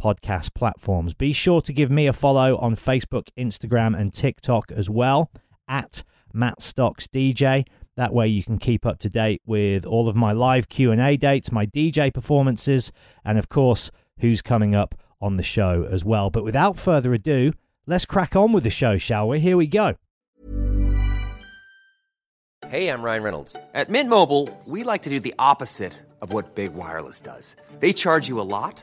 podcast platforms. Be sure to give me a follow on Facebook, Instagram, and TikTok as well at Matt Stocks DJ. That way you can keep up to date with all of my live Q&A dates, my DJ performances, and of course, who's coming up on the show as well. But without further ado, let's crack on with the show, shall we? Here we go. Hey, I'm Ryan Reynolds. At Mint Mobile, we like to do the opposite of what Big Wireless does. They charge you a lot,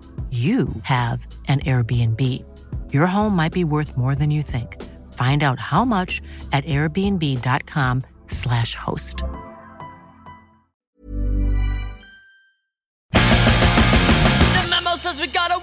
you have an Airbnb. Your home might be worth more than you think. Find out how much at airbnb.com/slash host. The memo says we gotta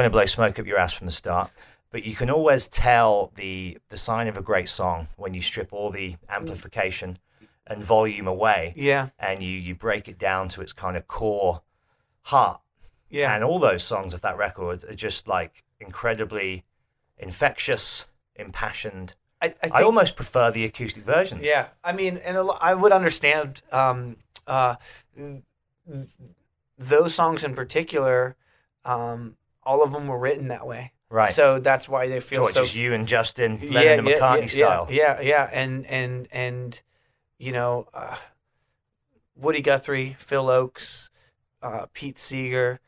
going to blow smoke up your ass from the start, but you can always tell the the sign of a great song when you strip all the amplification and volume away. Yeah. And you you break it down to its kind of core heart. Yeah. And all those songs of that record are just like incredibly infectious, impassioned. I, I, think, I almost prefer the acoustic versions. Yeah, I mean, and a I would understand um, uh, th- those songs in particular. Um, all of them were written that way, Right. So that's why they feel So it's so. just you and Justin, Lennon and McCartney yeah, style. Yeah, yeah, and and and you know, uh, Woody Guthrie, Phil Ochs, uh, Pete Seeger.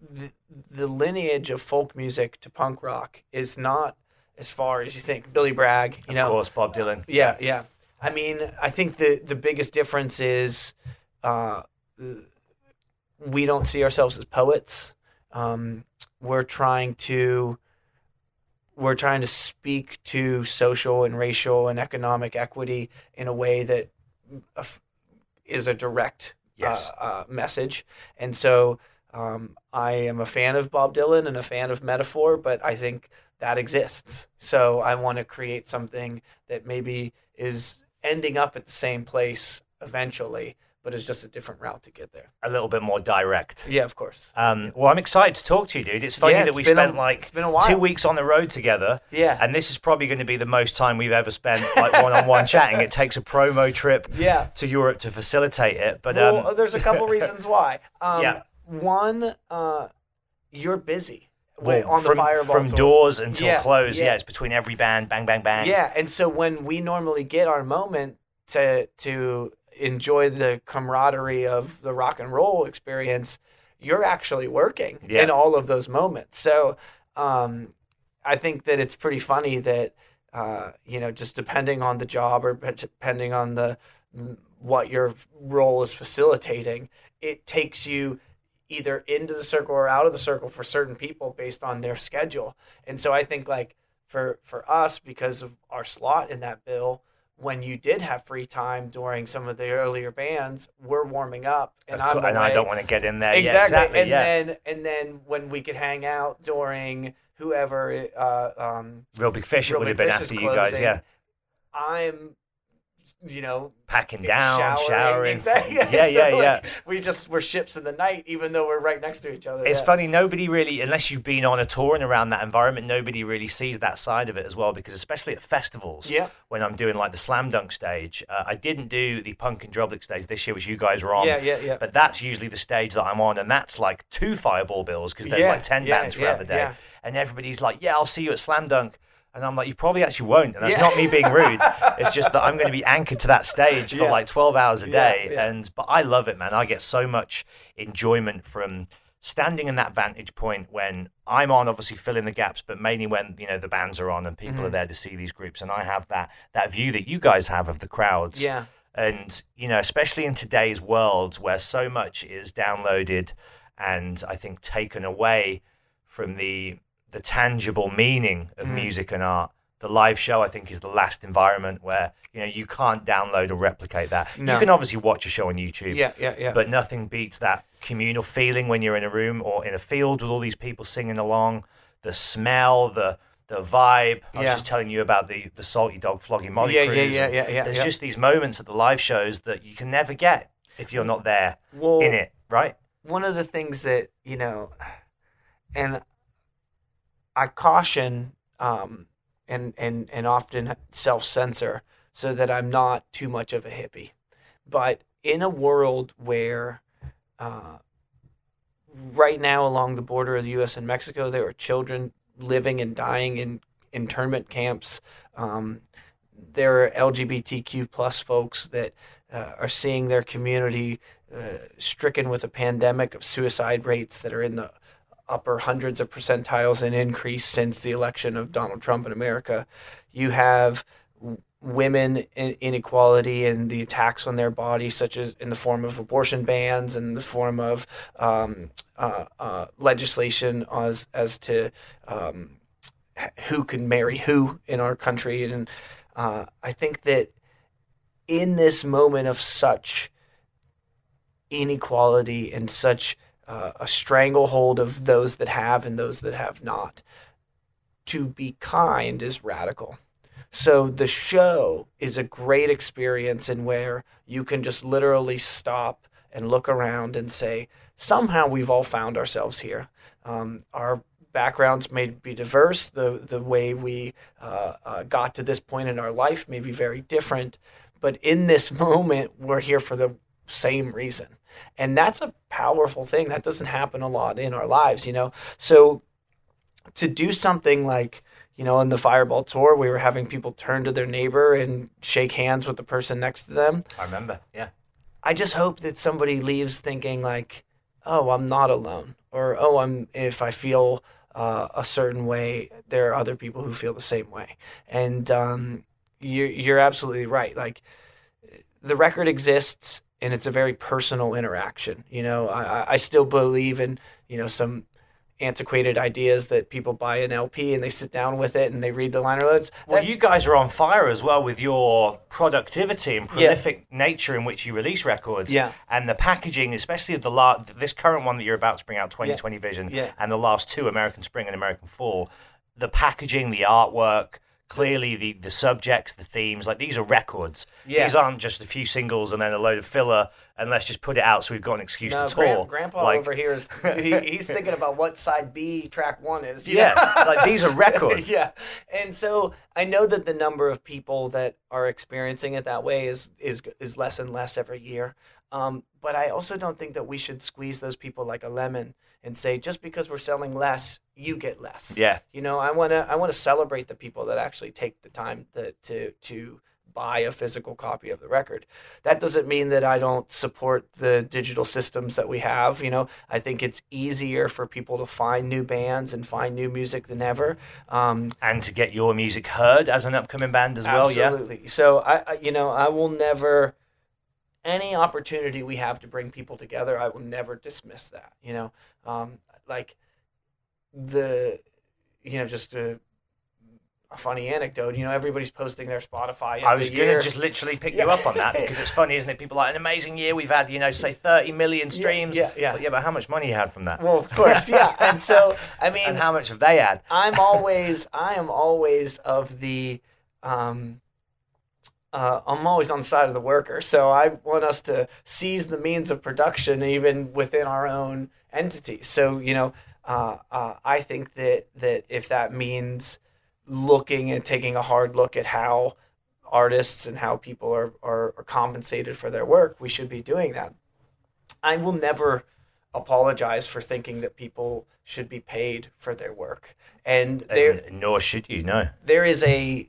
The, the lineage of folk music to punk rock is not as far as you think. Billy Bragg, you of know, of course, Bob Dylan. yeah, yeah. I mean, I think the the biggest difference is uh, we don't see ourselves as poets. Um, we're trying to we're trying to speak to social and racial and economic equity in a way that uh, is a direct Yes. uh, uh, message. And so um, I am a fan of Bob Dylan and a fan of metaphor, but I think that exists. So I want to create something that maybe is ending up at the same place eventually, but it's just a different route to get there. A little bit more direct. Yeah, of course. Um, well, I'm excited to talk to you, dude. It's funny Yeah, that it's we a- spent like a while. two weeks on the road together. Yeah. And this is probably going to be the most time we've ever spent like one-on-one chatting. It takes a promo trip Yeah. to Europe to facilitate it. But well, um, there's a couple reasons why. Um, Yeah. One, uh, you're busy well, on the from, Fireball from tour. doors until Yeah, close. Yeah. yeah. it's between every band. Bang, bang, bang. Yeah, and so when we normally get our moment to to enjoy the camaraderie of the rock and roll experience, you're actually working Yeah. in all of those moments. So um, I think that it's pretty funny that uh, you know just depending on the job or depending on the what your role is facilitating, it takes you either into the circle or out of the circle for certain people based on their schedule. And so I think like for for us because of our slot in that bill. When you did have free time during some of the earlier bands, we're warming up, and I'm course, and I don't want to get in there. exactly. Yeah, exactly. and yeah. then and then when we could hang out during whoever uh, um, Reel Big Fish, it would have been after you guys, yeah. I'm, you know, Packing down, showering. showering. Exactly. Yeah, So, yeah, yeah. like, we just we're ships in the night, even though we're right next to each other. It's Yeah. funny, nobody really, unless you've been on a tour and around that environment, nobody really sees that side of it as well. Because especially at festivals, Yeah. when I'm doing like the slam dunk stage, uh, I didn't do the punk and Drublic stage this year, which you guys were on. Yeah, yeah, yeah. But that's usually the stage that I'm on, and that's like two fireball bills because there's Yeah, like ten yeah, bands throughout yeah, the day, yeah. and everybody's like, "Yeah, I'll see you at slam dunk." And I'm like, you probably actually won't. And that's Yeah. not me being rude. it's just that I'm going to be anchored to that stage for Yeah. like 12 hours a day. yeah. And but I love it, man. I get so much enjoyment from standing in that vantage point when I'm on, obviously filling the gaps, but mainly when you know the bands are on and people Mm-hmm. are there to see these groups, and I have that that view that you guys have of the crowds. Yeah. And you know, especially in today's world where so much is downloaded and I think taken away from the the tangible meaning of Mm-hmm. music and art. The live show, I think, is the last environment where you know you can't download or replicate that. No. You can obviously watch a show on YouTube, Yeah, yeah, yeah. but nothing beats that communal feeling when you're in a room or in a field with all these people singing along. The smell, the the vibe. I was Yeah. just telling you about the the salty dog flogging Molly Yeah, yeah, yeah, yeah, yeah, There's yeah. just these moments at the live shows that you can never get if you're not there Well, in it, right? one of the things that you know, and I caution um, and and and often self censor so that I'm not too much of a hippie. But in a world where uh, right now along the border of the U.S. and Mexico, there are children living and dying in internment camps. Um, there are LGBTQ plus folks that uh, are seeing their community uh, stricken with a pandemic of suicide rates that are in the upper hundreds of percentiles and increase since the election of Donald Trump in America. You have women inequality and the attacks on their bodies, such as in the form of abortion bans and the form of um, uh, uh, legislation as as to um, who can marry who in our country, and uh, I think that in this moment of such inequality and such uh, a stranglehold of those that have and those that have not. To be kind is radical. So the show is a great experience in where you can just literally stop and look around and say, somehow we've all found ourselves here. Um, our backgrounds may be diverse. The the way we uh, uh, got to this point in our life may be very different, but in this moment, we're here for the same reason, and that's a powerful thing. That doesn't happen a lot in our lives, you know. So to do something like you know in the fireball tour we were having people turn to their neighbor and shake hands with the person next to them I remember, yeah. i just hope that somebody leaves thinking like oh i'm not alone or oh i'm if i feel uh, a certain way there are other people who feel the same way and um, you're, you're absolutely right like the record exists and it's a very personal interaction you know I, I- still believe in you know some antiquated ideas that people buy an LP and they sit down with it and they read the liner notes. Well, That- you guys are on fire as well with your productivity and Yeah. prolific nature in which you release records. Yeah. And the packaging, especially of the la- this current one that you're about to bring out, 2020 Vision, Yeah. and the last two, American Spring and American Fall, the packaging, the artwork, clearly the, the subjects, the themes, like these are records. Yeah. These aren't just a few singles and then a load of filler and let's just put it out so we've got an excuse no, to tour. Gran- Grandpa Like- over here is he, he's thinking about what side B track one is. you Yeah, know? like these are records. yeah, and so I know that the number of people that are experiencing it that way is is is less and less every year. Um, but I also don't think that we should squeeze those people like a lemon and say just because we're selling less, you get less. Yeah. You know, I want to I want to celebrate the people that actually take the time to to to buy a physical copy of the record. That doesn't mean that I don't support the digital systems that we have, you know. I think it's easier for people to find new bands and find new music than ever. Um And to get your music heard as an upcoming band as well, yeah? Absolutely. So I, I, you know, I will never any opportunity we have to bring people together, I will never dismiss that. You know, um, like the, you know, just to, a funny anecdote. You know, everybody's posting their Spotify. I was going to just literally pick Yeah. you up on that because it's funny, isn't it? People are like an amazing year we've had, you know, say 30 million streams. yeah, yeah. But yeah, but how much money you had from that? Well, of course, yeah. And so, I mean, and how much have they had? I'm always, I am always of the, um, uh, I'm always on the side of the worker. So I want us to seize the means of production even within our own entity. So you know, uh, uh, I think that that if that means looking and taking a hard look at how artists and how people are, are, are compensated for their work, we should be doing that. I will never apologize for thinking that people should be paid for their work. And there And nor should you, no. there is a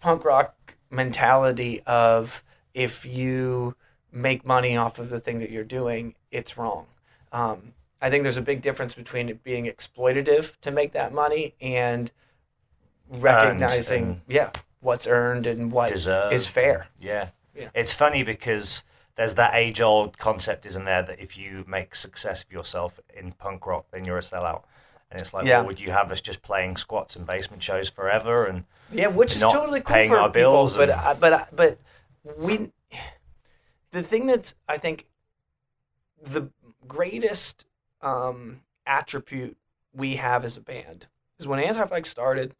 punk rock mentality of if you make money off of the thing that you're doing, it's wrong. Um, I think there's a big difference between it being exploitative to make that money and recognizing, and- yeah, what's earned and what is Deserved. fair. Yeah. Yeah. It's funny because there's that age old concept, isn't there, that if you make success of yourself in punk rock, then you're a sellout. And it's like, Yeah. well, would you have us just playing squats and basement shows forever? And Yeah, which is totally cool paying for our people, but I but I- but we the thing that I think the greatest um, attribute we have as a band is when Anti-Flag started.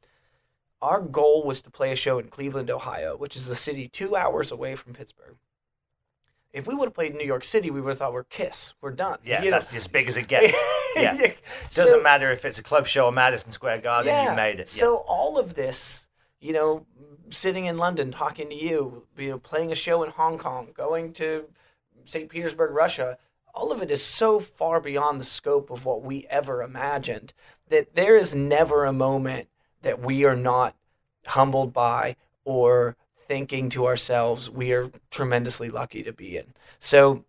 Our goal was to play a show in Cleveland, Ohio, which is a city two hours away from Pittsburgh. If we would have played in New York City, we would have thought we're Kiss, we're done. yeah, You know? that's as big as it gets. yeah. So- Doesn't matter if it's a club show or Madison Square Garden, you made it. Yeah. So all of this, you know, sitting in London talking to you, you know, playing a show in Hong Kong, going to St. Petersburg, Russia, all of it is so far beyond the scope of what we ever imagined that there is never a moment that we are not humbled by or thinking to ourselves we are tremendously lucky to be in. So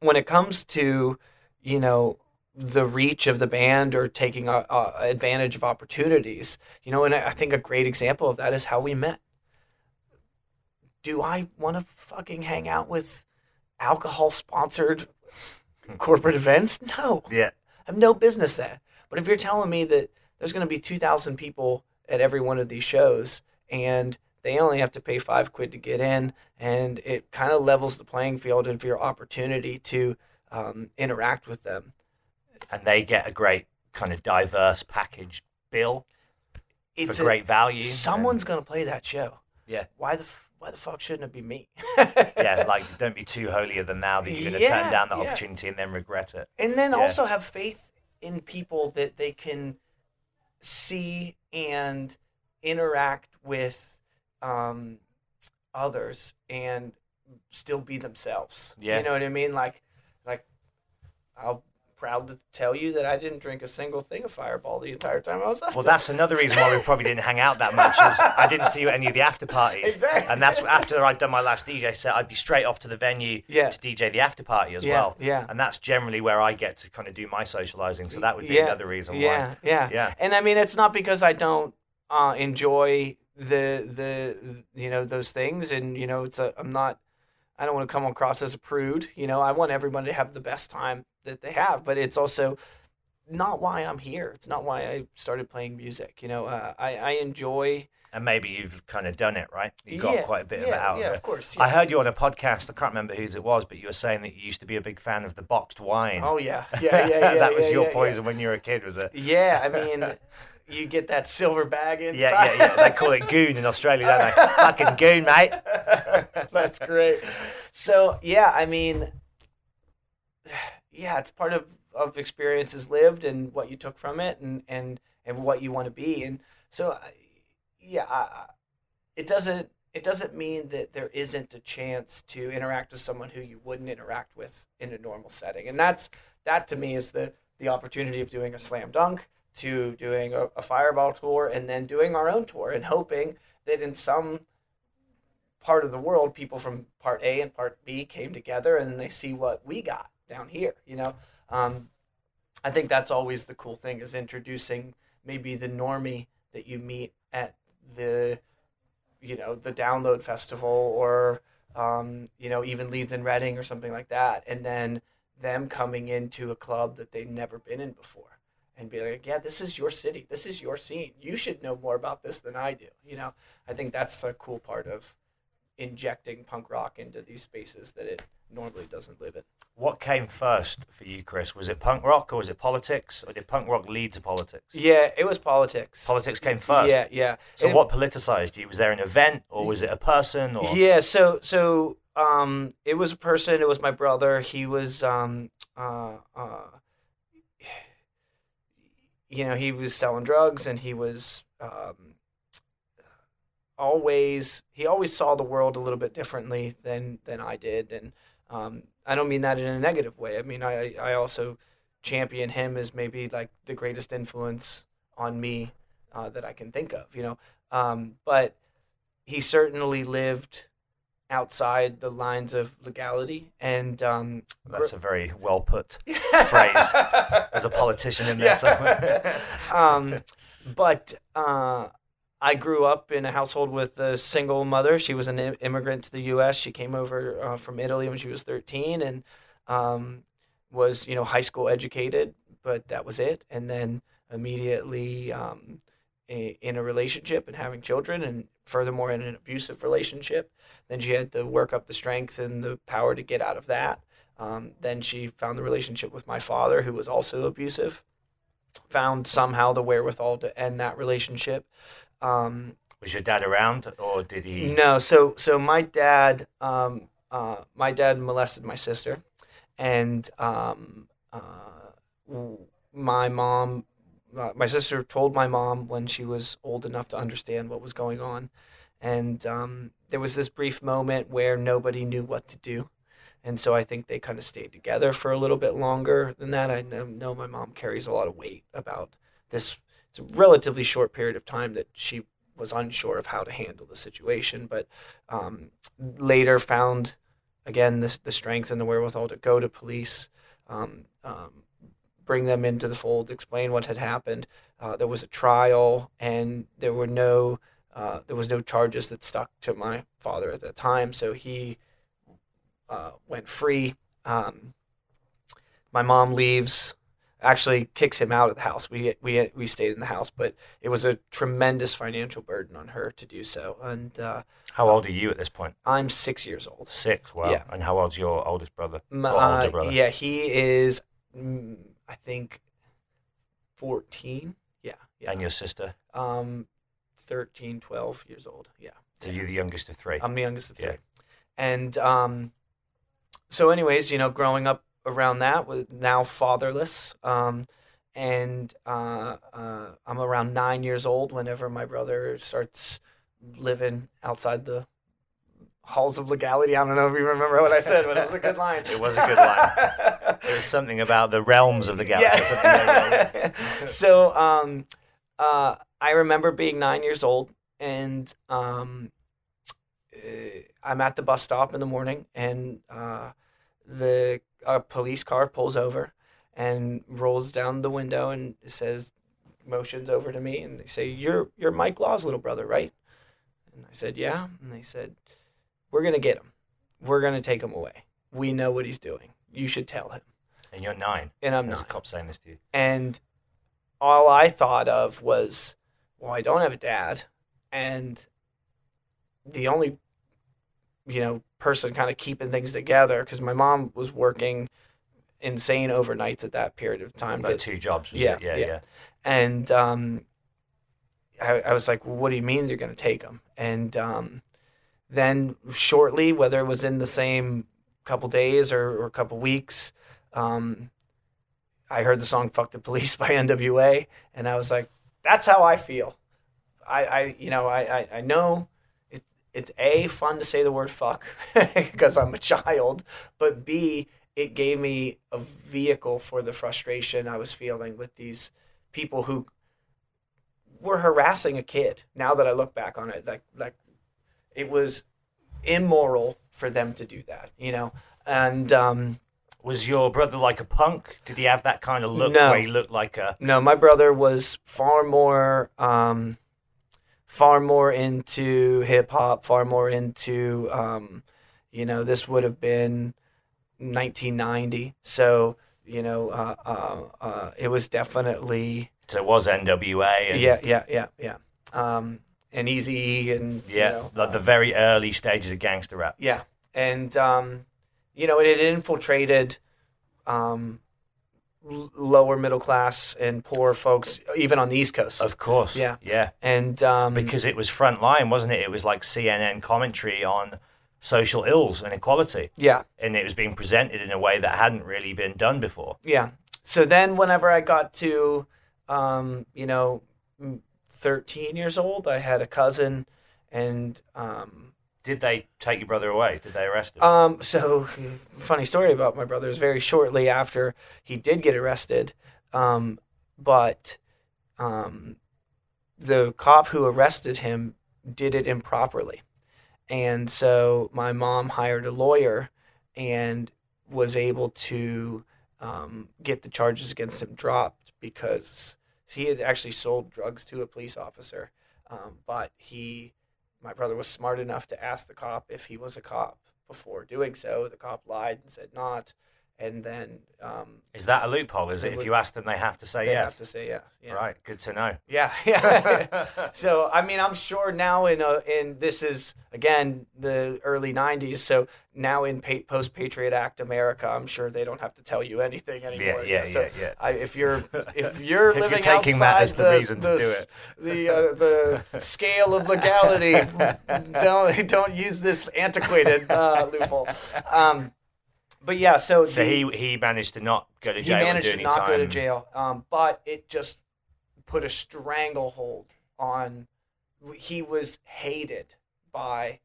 when it comes to, you know, the reach of the band or taking a, a advantage of opportunities, you know, and I think a great example of that is how we met. Do I want to fucking hang out with alcohol sponsored hmm. corporate events? No. yeah. I have no business there. But if you're telling me that there's going to be 2,000 people at every one of these shows and they only have to pay five quid to get in, and it kind of levels the playing field and for your opportunity to um, interact with them. And they get a great kind of diverse package bill It's for a- great value. Someone's and- going to play that show. yeah. Why the why the fuck shouldn't it be me? yeah, like don't be too holier than thou that you're going to Yeah, turn down that yeah. opportunity and then regret it. and then Yeah. also have faith in people that they can see and interact with um, others and still be themselves. Yeah. you know what I mean. Like, like I'm proud to tell you that I didn't drink a single thing of Fireball the entire time I was out Well, there. that's another reason why we probably didn't hang out that much. Is I didn't see you at any of the after parties, Exactly. and that's after I'd done my last DJ set. I'd be straight off to the venue Yeah. to DJ the after party as Yeah, well. yeah. and that's generally where I get to kind of do my socializing. So that would be yeah, another reason yeah, why. Yeah, Yeah. And I mean, it's not because I don't uh, enjoy the the you know those things, and you know, it's a I'm not. I don't want to come across as a prude. You know, I want everyone to have the best time that they have, but it's also not why I'm here. It's not why I started playing music. You know, uh, I I enjoy. And maybe you've kind of done it right. You got Yeah, quite a bit of it out yeah, of it. of course, I heard you on a podcast. I can't remember whose it was, but you were saying that you used to be a big fan of the boxed wine. Oh yeah, yeah, yeah, yeah. that was yeah, your yeah, yeah. poison when you were a kid, was it? Yeah, I mean, you get that silver bag inside. Yeah, yeah, yeah. They call it goon in Australia, don't they? Fucking goon, mate. That's great. So yeah, I mean, yeah, it's part of of experiences lived and what you took from it, and and and what you want to be, and so yeah, I, it doesn't it doesn't mean that there isn't a chance to interact with someone who you wouldn't interact with in a normal setting, and that's that to me is the the opportunity of doing a slam dunk to doing a, a fireball tour and then doing our own tour and hoping that in some part of the world, people from part A and part B came together, and they see what we got down here. You know, um, I think that's always the cool thing is introducing maybe the normie that you meet at the, you know, the Download Festival or, um, you know, even Leeds and Reading or something like that, and then them coming into a club that they've never been in before. and be like, yeah, this is your city, this is your scene. You should know more about this than I do. You know, I think that's a cool part of injecting punk rock into these spaces that it normally doesn't live in. What came first for you, Chris? Was it punk rock or was it politics, or did punk rock lead to politics? Yeah, it was politics. Politics came first. Yeah, yeah. So what politicized you? Was there an event, or was it a person? Or Yeah, so so um it was a person, it was my brother. He was um uh uh you know, he was selling drugs and he was um always he always saw the world a little bit differently than than I did and um I don't mean that in a negative way. I mean I I also champion him as maybe like the greatest influence on me uh, that I can think of, you know. Um but he certainly lived outside the lines of legality and um that's a very well put phrase. There's a politician in there Yeah. somewhere. um but uh I grew up in a household with a single mother. She was an im- immigrant to the U.S. She came over uh, from Italy when she was 13 and um, was, you know, high school educated, but that was it. And then immediately um, i- in a relationship and having children, and furthermore in an abusive relationship. Then she had to work up the strength and the power to get out of that. Um, then she found the relationship with my father, who was also abusive. Found somehow the wherewithal to end that relationship. Um, was your dad around, or did he? no, so so my dad, um, uh, my dad molested my sister, and um, uh, my mom, uh, my sister told my mom when she was old enough to understand what was going on, and um, there was this brief moment where nobody knew what to do, and so I think they kind of stayed together for a little bit longer than that. I know, know my mom carries a lot of weight about this. It's a relatively short period of time that she was unsure of how to handle the situation, but um, later found again the the strength and the wherewithal to go to police, um, um, bring them into the fold, explain what had happened. Uh, there was a trial, and there were no uh, there was no charges that stuck to my father at that time, so he uh, went free. Um, my mom leaves actually kicks him out of the house. We we we stayed in the house, but it was a tremendous financial burden on her to do so. And uh, How old are you at this point? I'm six years old. Six. Wow. Yeah. And how old's your oldest brother? M- Or uh, older brother? yeah, he is. mm, I think fourteen. Yeah, yeah. And your sister? um, 13, 12 years old. Yeah. So you're the youngest of three. I'm the youngest of Yeah. three. And um, so, anyways, you know, growing up around that, with now fatherless, um, and uh, uh, I'm around nine years old whenever my brother starts living outside the halls of legality. I don't know if you remember what I said, but it was a good line. It was a good line. There was something about the realms of the galaxy. or something like that. Yeah. so um, uh, I remember being nine years old, and um, uh, I'm at the bus stop in the morning, and uh, the a police car pulls over and rolls down the window and says, motions over to me, and they say, "You're you're Mike Law's little brother, right?" And I said, "Yeah." And they said, "We're gonna get him. We're gonna take him away. We know what he's doing. You should tell him." And you're nine. And I'm not. a cop saying this to you. And all I thought of was, well, I don't have a dad. And the only, you know, person kind of keeping things together, because my mom was working insane overnights at that period of time. But- two jobs. Was yeah? Yeah. yeah. Yeah. and um, I, I was like, well, what do you mean you're going to take him? And um, then shortly, whether it was in the same couple days or, or couple weeks, um, I heard the song "Fuck the Police" by N.W.A. and I was like, that's how I feel. I, I you know, I, I, I know it's a fun to say the word fuck because I'm a child, but b it gave me a vehicle for the frustration I was feeling with these people who were harassing a kid. Now that I look back on it, like like it was immoral for them to do that, you know. And um, Was your brother like a punk? Did he have that kind of look No. where he looked like a? no, my brother was far more um, far more into hip hop, far more into um, you know, this would have been 1990. So you know, uh, uh, uh, it was definitely So it was NWA. And, yeah, yeah, yeah, yeah. Um, and Eazy and you Yeah. know, like the very early stages of gangster rap. Yeah, and um, you know, it had infiltrated um, lower middle class and poor folks, even on the East Coast. Of course. Yeah. Yeah. and um, Because it was front line, wasn't it? It was like CNN commentary on social ills and equality. yeah, And it was being presented in a way that hadn't really been done before. yeah. So then, whenever I got to, um, you know, thirteen years old, I had a cousin, and um, Did they take your brother away? Did they arrest him? Um, so funny story about my brother is very shortly after he did get arrested, um, but um, the cop who arrested him did it improperly, and so my mom hired a lawyer and was able to um, get the charges against him dropped because he had actually sold drugs to a police officer, um, but he my brother was smart enough to ask the cop if he was a cop before doing so. The cop lied and said not, and then um, Is that a loophole? Is it? If was- you ask them, they have to say they yes. have to say yeah. yeah. Right. Good to know. Yeah, yeah. so I mean, I'm sure now in a, in this is again the early '90s. So now in pa- post Patriot Act America, I'm sure they don't have to tell you anything anymore. yeah, so yeah, yeah. I, if you're if you're If you're living taking that outside as the the reason to the, do it. the uh, the scale of legality, don't don't use this antiquated uh, loophole. Um, but yeah, so, So the- he he managed to not go to jail. and managed to not go to jail, um, but it just put a stranglehold on. He was hated by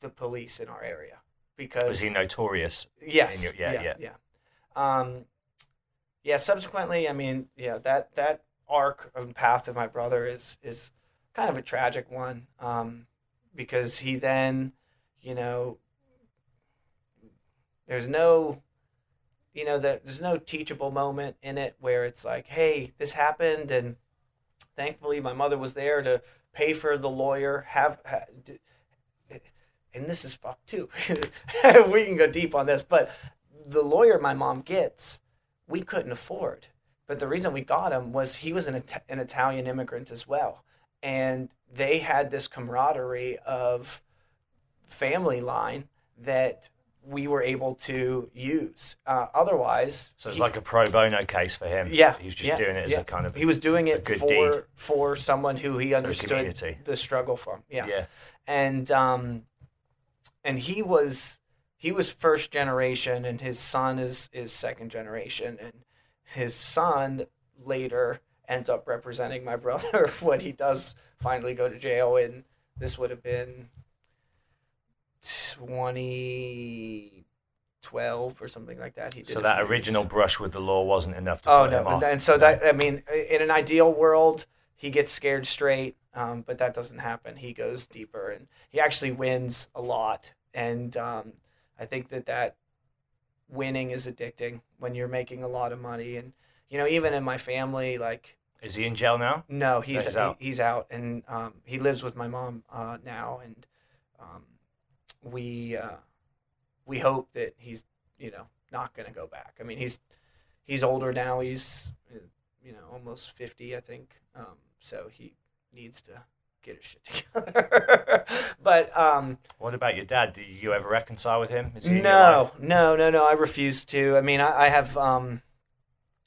the police in our area because Was he notorious? yes, your- yeah, yeah, yeah. yeah. Um, yeah. Subsequently, I mean, yeah, that that arc and path of my brother is is kind of a tragic one um, because he then, you know, there's no you know that there's no teachable moment in it where it's like hey this happened and thankfully my mother was there to pay for the lawyer have ha, d- and this is fucked too. We can go deep on this but the lawyer my mom gets we couldn't afford. But the reason we got him was he was an, an italian immigrant as well and they had this camaraderie of family line that we were able to use. Uh, otherwise, So it's he- like a pro bono case for him. yeah, He was just yeah, doing it as yeah. a kind of he was doing a it good for deed. for someone who he understood community. the struggle from. Yeah, yeah. and um, and he was he was first generation, and his son is is second generation, and his son later ends up representing my brother when he does finally go to jail, and this would have been twenty twelve or something like that. He did So that few years. original brush with the law wasn't enough to Oh put no, him and, and so that I mean, in an ideal world, he gets scared straight, um, but that doesn't happen. He goes deeper, and he actually wins a lot. And um, I think that that winning is addicting when you're making a lot of money. And you know, even in my family, like Is he in jail now? no, he's he's he- out. he's out, and um, he lives with my mom uh, now, and um, we uh, we hope that he's you know not going to go back. I mean, he's he's older now. He's you know almost fifty, I think. Um, so he needs to get his shit together. but um, What about your dad? Did you ever reconcile with him? Is he no, no, no, no. I refuse to. I mean, I, I have um,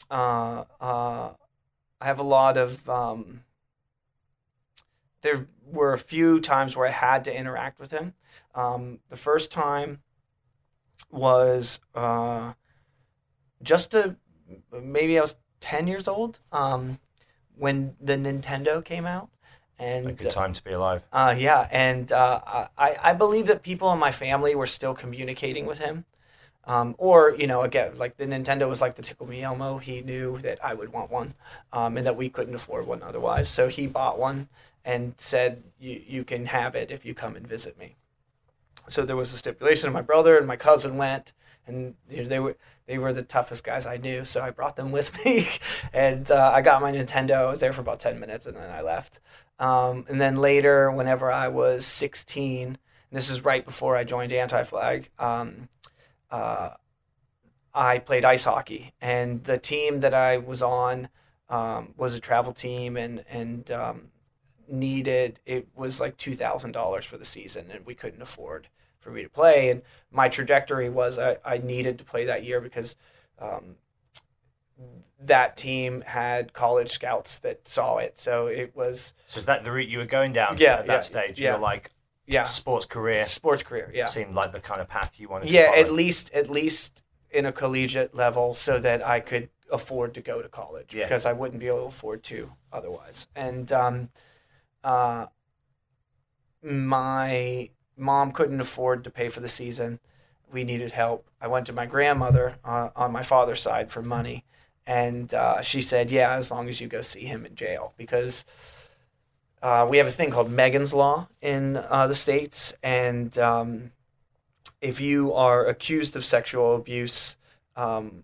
uh, uh, I have a lot of um. There were a few times where I had to interact with him. Um, the first time was uh, just a maybe I was ten years old um, when the Nintendo came out, and A good time to be alive. uh, yeah, and uh, I, I believe that people in my family were still communicating with him. Um, or, you know, again, like the Nintendo was like the Tickle Me Elmo. He knew that I would want one um, and that we couldn't afford one otherwise. So he bought one and said, you, you can have it if you come and visit me. So there was a stipulation, and my brother and my cousin went, and you know, they were they were the toughest guys I knew. So I brought them with me, and uh, I got my Nintendo. I was there for about ten minutes, and then I left. Um, and then later, whenever I was sixteen, this is right before I joined Anti Flag. Um, uh, I played ice hockey, and the team that I was on um, was a travel team, and and um, needed it was like two thousand dollars for the season, and we couldn't afford for me to play. And my trajectory was I, I needed to play that year because um, that team had college scouts that saw it, so it was So is that the route you were going down Yeah, at that yeah, stage? yeah. You're like yeah sports career sports career, yeah. seemed like the kind of path you wanted to yeah at least at least in a collegiate level so that i could afford to go to college Yeah. because i wouldn't be able to afford to otherwise and um, uh, my mom couldn't afford to pay for the season. We needed help. I went to my grandmother uh, on my father's side for money. And uh, she said yeah as long as you go see him in jail. Because uh, we have a thing called Megan's Law in uh, the states, and um, if you are accused of sexual abuse um,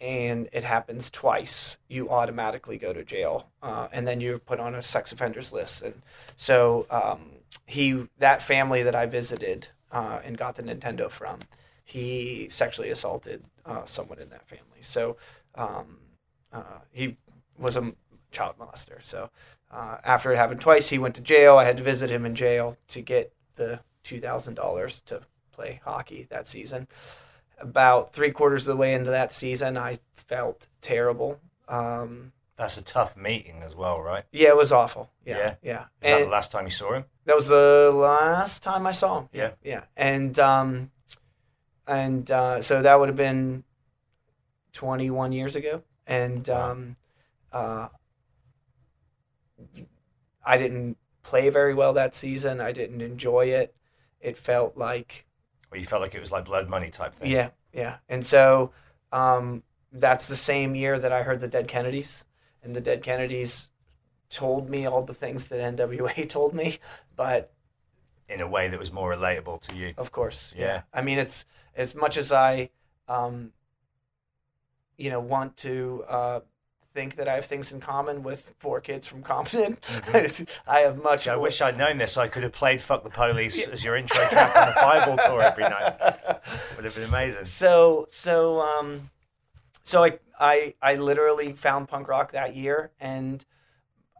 and it happens twice, you automatically go to jail, uh, and then you're put on a sex offenders list. And so um, he, that family that I visited uh, and got the Nintendo from, he sexually assaulted uh, someone in that family. So um, uh, he was a child molester. So uh, after it happened twice, he went to jail. I had to visit him in jail to get the two thousand dollars to play hockey that season. About three quarters of the way into that season, I felt terrible. Um, That's a tough meeting as well, right? yeah, it was awful. Yeah, Yeah? yeah. Is that the last time you saw him? that was the last time I saw him. Yeah. yeah. And um, and uh, so that would have been twenty one years ago. And um, uh, I didn't play very well that season. I didn't enjoy it. It felt like Or you felt like it was like blood money type thing? yeah, yeah. And so um, that's the same year that I heard the Dead Kennedys, and the Dead Kennedys told me all the things that NWA told me, but In a way that was more relatable to you. Of course. Yeah. I mean, it's as much as I, um, you know, want to uh, think that I have things in common with four kids from Compton. I have much. I wish I'd known this so I could have played Fuck the Police as your intro track on the Fireball tour every night. Would have been amazing. So so um, so I I I literally found punk rock that year, and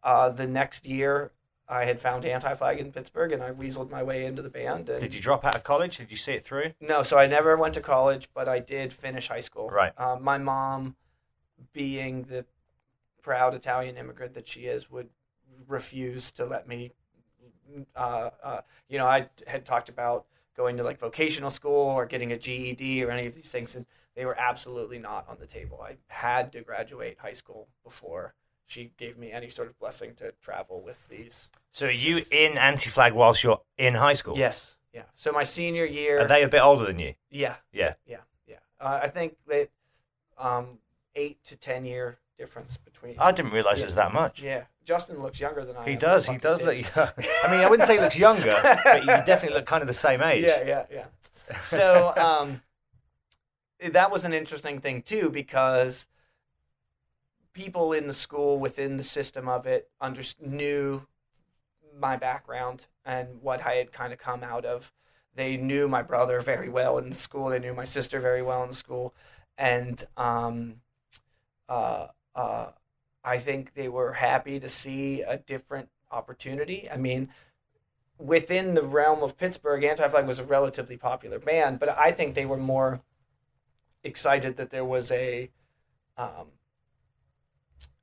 uh, the next year I had found Anti Flag in Pittsburgh, and I weaseled my way into the band. And Did you drop out of college? Did you see it through? No, so I never went to college, but I did finish high school. Right. Uh, my mom, being the proud Italian immigrant that she is, would refuse to let me. Uh, uh, you know, I had talked about going to like vocational school or getting a GED or any of these things, and they were absolutely not on the table. I had to graduate high school before she gave me any sort of blessing to travel with these. So are you in anti-flag whilst you're in high school? Yes. Yeah. So my senior year. Are they a bit older than you? Yeah. Yeah. Yeah, yeah. Uh, I think that um, eight to ten year difference between. I didn't realise Yeah. it was that much. yeah, Justin looks younger than I. He am. does. He does look. I mean, I wouldn't say he looks younger, but he definitely look kind of the same age. Yeah, yeah, yeah. So um, that was an interesting thing too because people in the school within the system of it under, knew my background and what I had kind of come out of. They knew my brother very well in school. They knew my sister very well in school, and um, uh, uh, I think they were happy to see a different opportunity. I mean, within the realm of Pittsburgh, Anti Flag was a relatively popular band, but I think they were more excited that there was a um,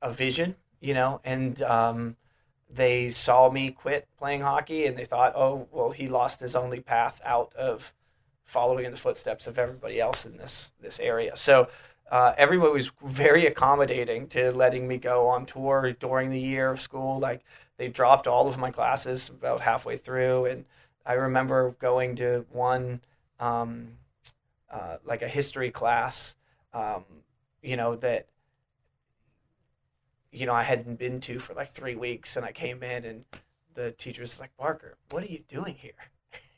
a vision, you know, and um, they saw me quit playing hockey and they thought, oh, well, he lost his only path out of following in the footsteps of everybody else in this this area. So uh, everybody was very accommodating to letting me go on tour during the year of school. Like they dropped all of my classes about halfway through, and I remember going to one um, uh, like a history class, um, you know that you know I hadn't been to for like three weeks, and I came in and the teacher was like, Barker, what are you doing here?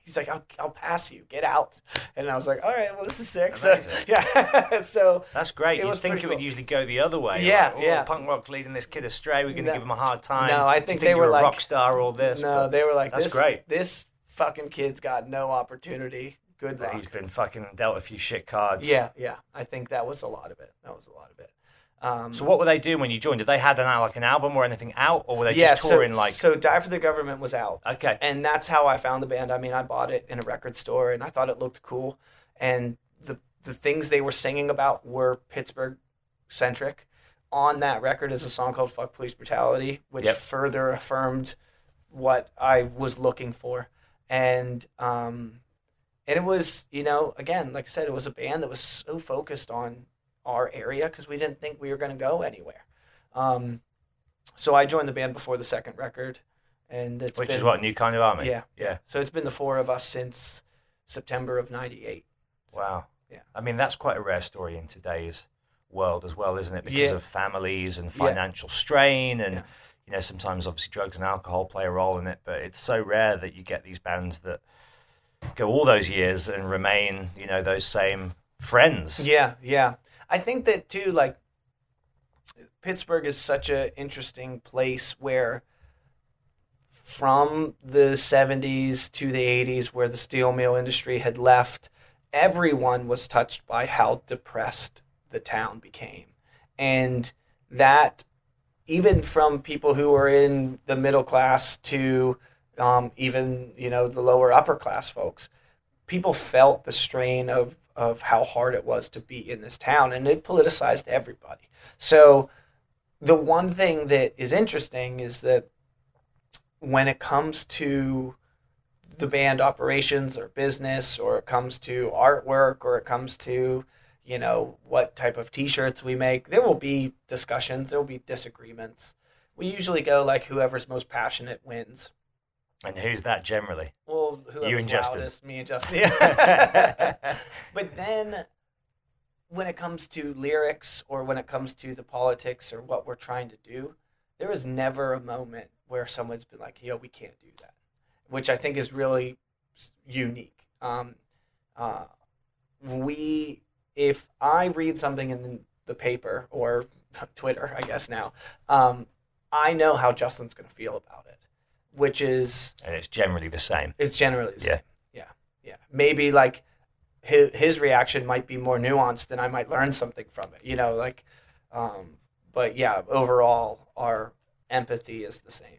He's like, I'll, I'll pass you, get out. And I was like, all right, well, this is sick. So, yeah. so That's great. It You'd think it would usually go the other way. Yeah, like, oh, yeah. Punk rock's leading this kid astray. We're going to No. give him a hard time. No, I think think they were like- rock star. All this. No, but they were like, that's this, great. This fucking kid's got no opportunity good that luck. he's been fucking dealt a few shit cards. Yeah, yeah. I think that was a lot of it. That was a lot of it. Um, So what were they doing when you joined? Did they had an like an album or anything out, or were they yeah, just touring so, like? so Die for the Government was out. okay, and that's how I found the band. I mean, I bought it in a record store, and I thought it looked cool. And the the things they were singing about were Pittsburgh centric. On that record is a song called "Fuck Police Brutality," which Yep. further affirmed what I was looking for. And um, and it was, you know, again, like I said, it was a band that was so focused on our area because we didn't think we were going to go anywhere. Um, so I joined the band before the second record, and it's which been, is what new kind of army. yeah, yeah. So it's been the four of us since September of '98. Wow. Yeah. I mean, that's quite a rare story in today's world as well, isn't it? Because Yeah. of families and Yeah. financial strain, and Yeah. you know, sometimes obviously drugs and alcohol play a role in it. But it's so rare that you get these bands that go all those years and remain, you know, those same friends. Yeah, yeah. I think that too. Like Pittsburgh is such an interesting place where, from the '70s to the '80s, where the steel mill industry had left, everyone was touched by how depressed the town became, and that even from people who were in the middle class to um, even you know the lower upper class folks people felt the strain of of how hard it was to be in this town and it politicized everybody. So the one thing that is interesting is that when it comes to the band operations or business or it comes to artwork or it comes to you know what type of t-shirts we make there will be discussions there will be disagreements. We usually go like whoever's most passionate wins And who's that generally? well, whoever's and Justin. loudest, me and Justin. But then, when it comes to lyrics or when it comes to the politics or what we're trying to do, there is never a moment where someone's been like, "Yo, we can't do that," which I think is really unique. Um, uh, we, if I read something in the, the paper or Twitter, I guess now, um, I know how Justin's going to feel about it, which is And it's generally the same. it's generally the Yeah. same. Yeah. Yeah. Maybe like his, his reaction might be more nuanced and I might learn something from it, you know, like, um, but yeah, overall, our empathy is the same.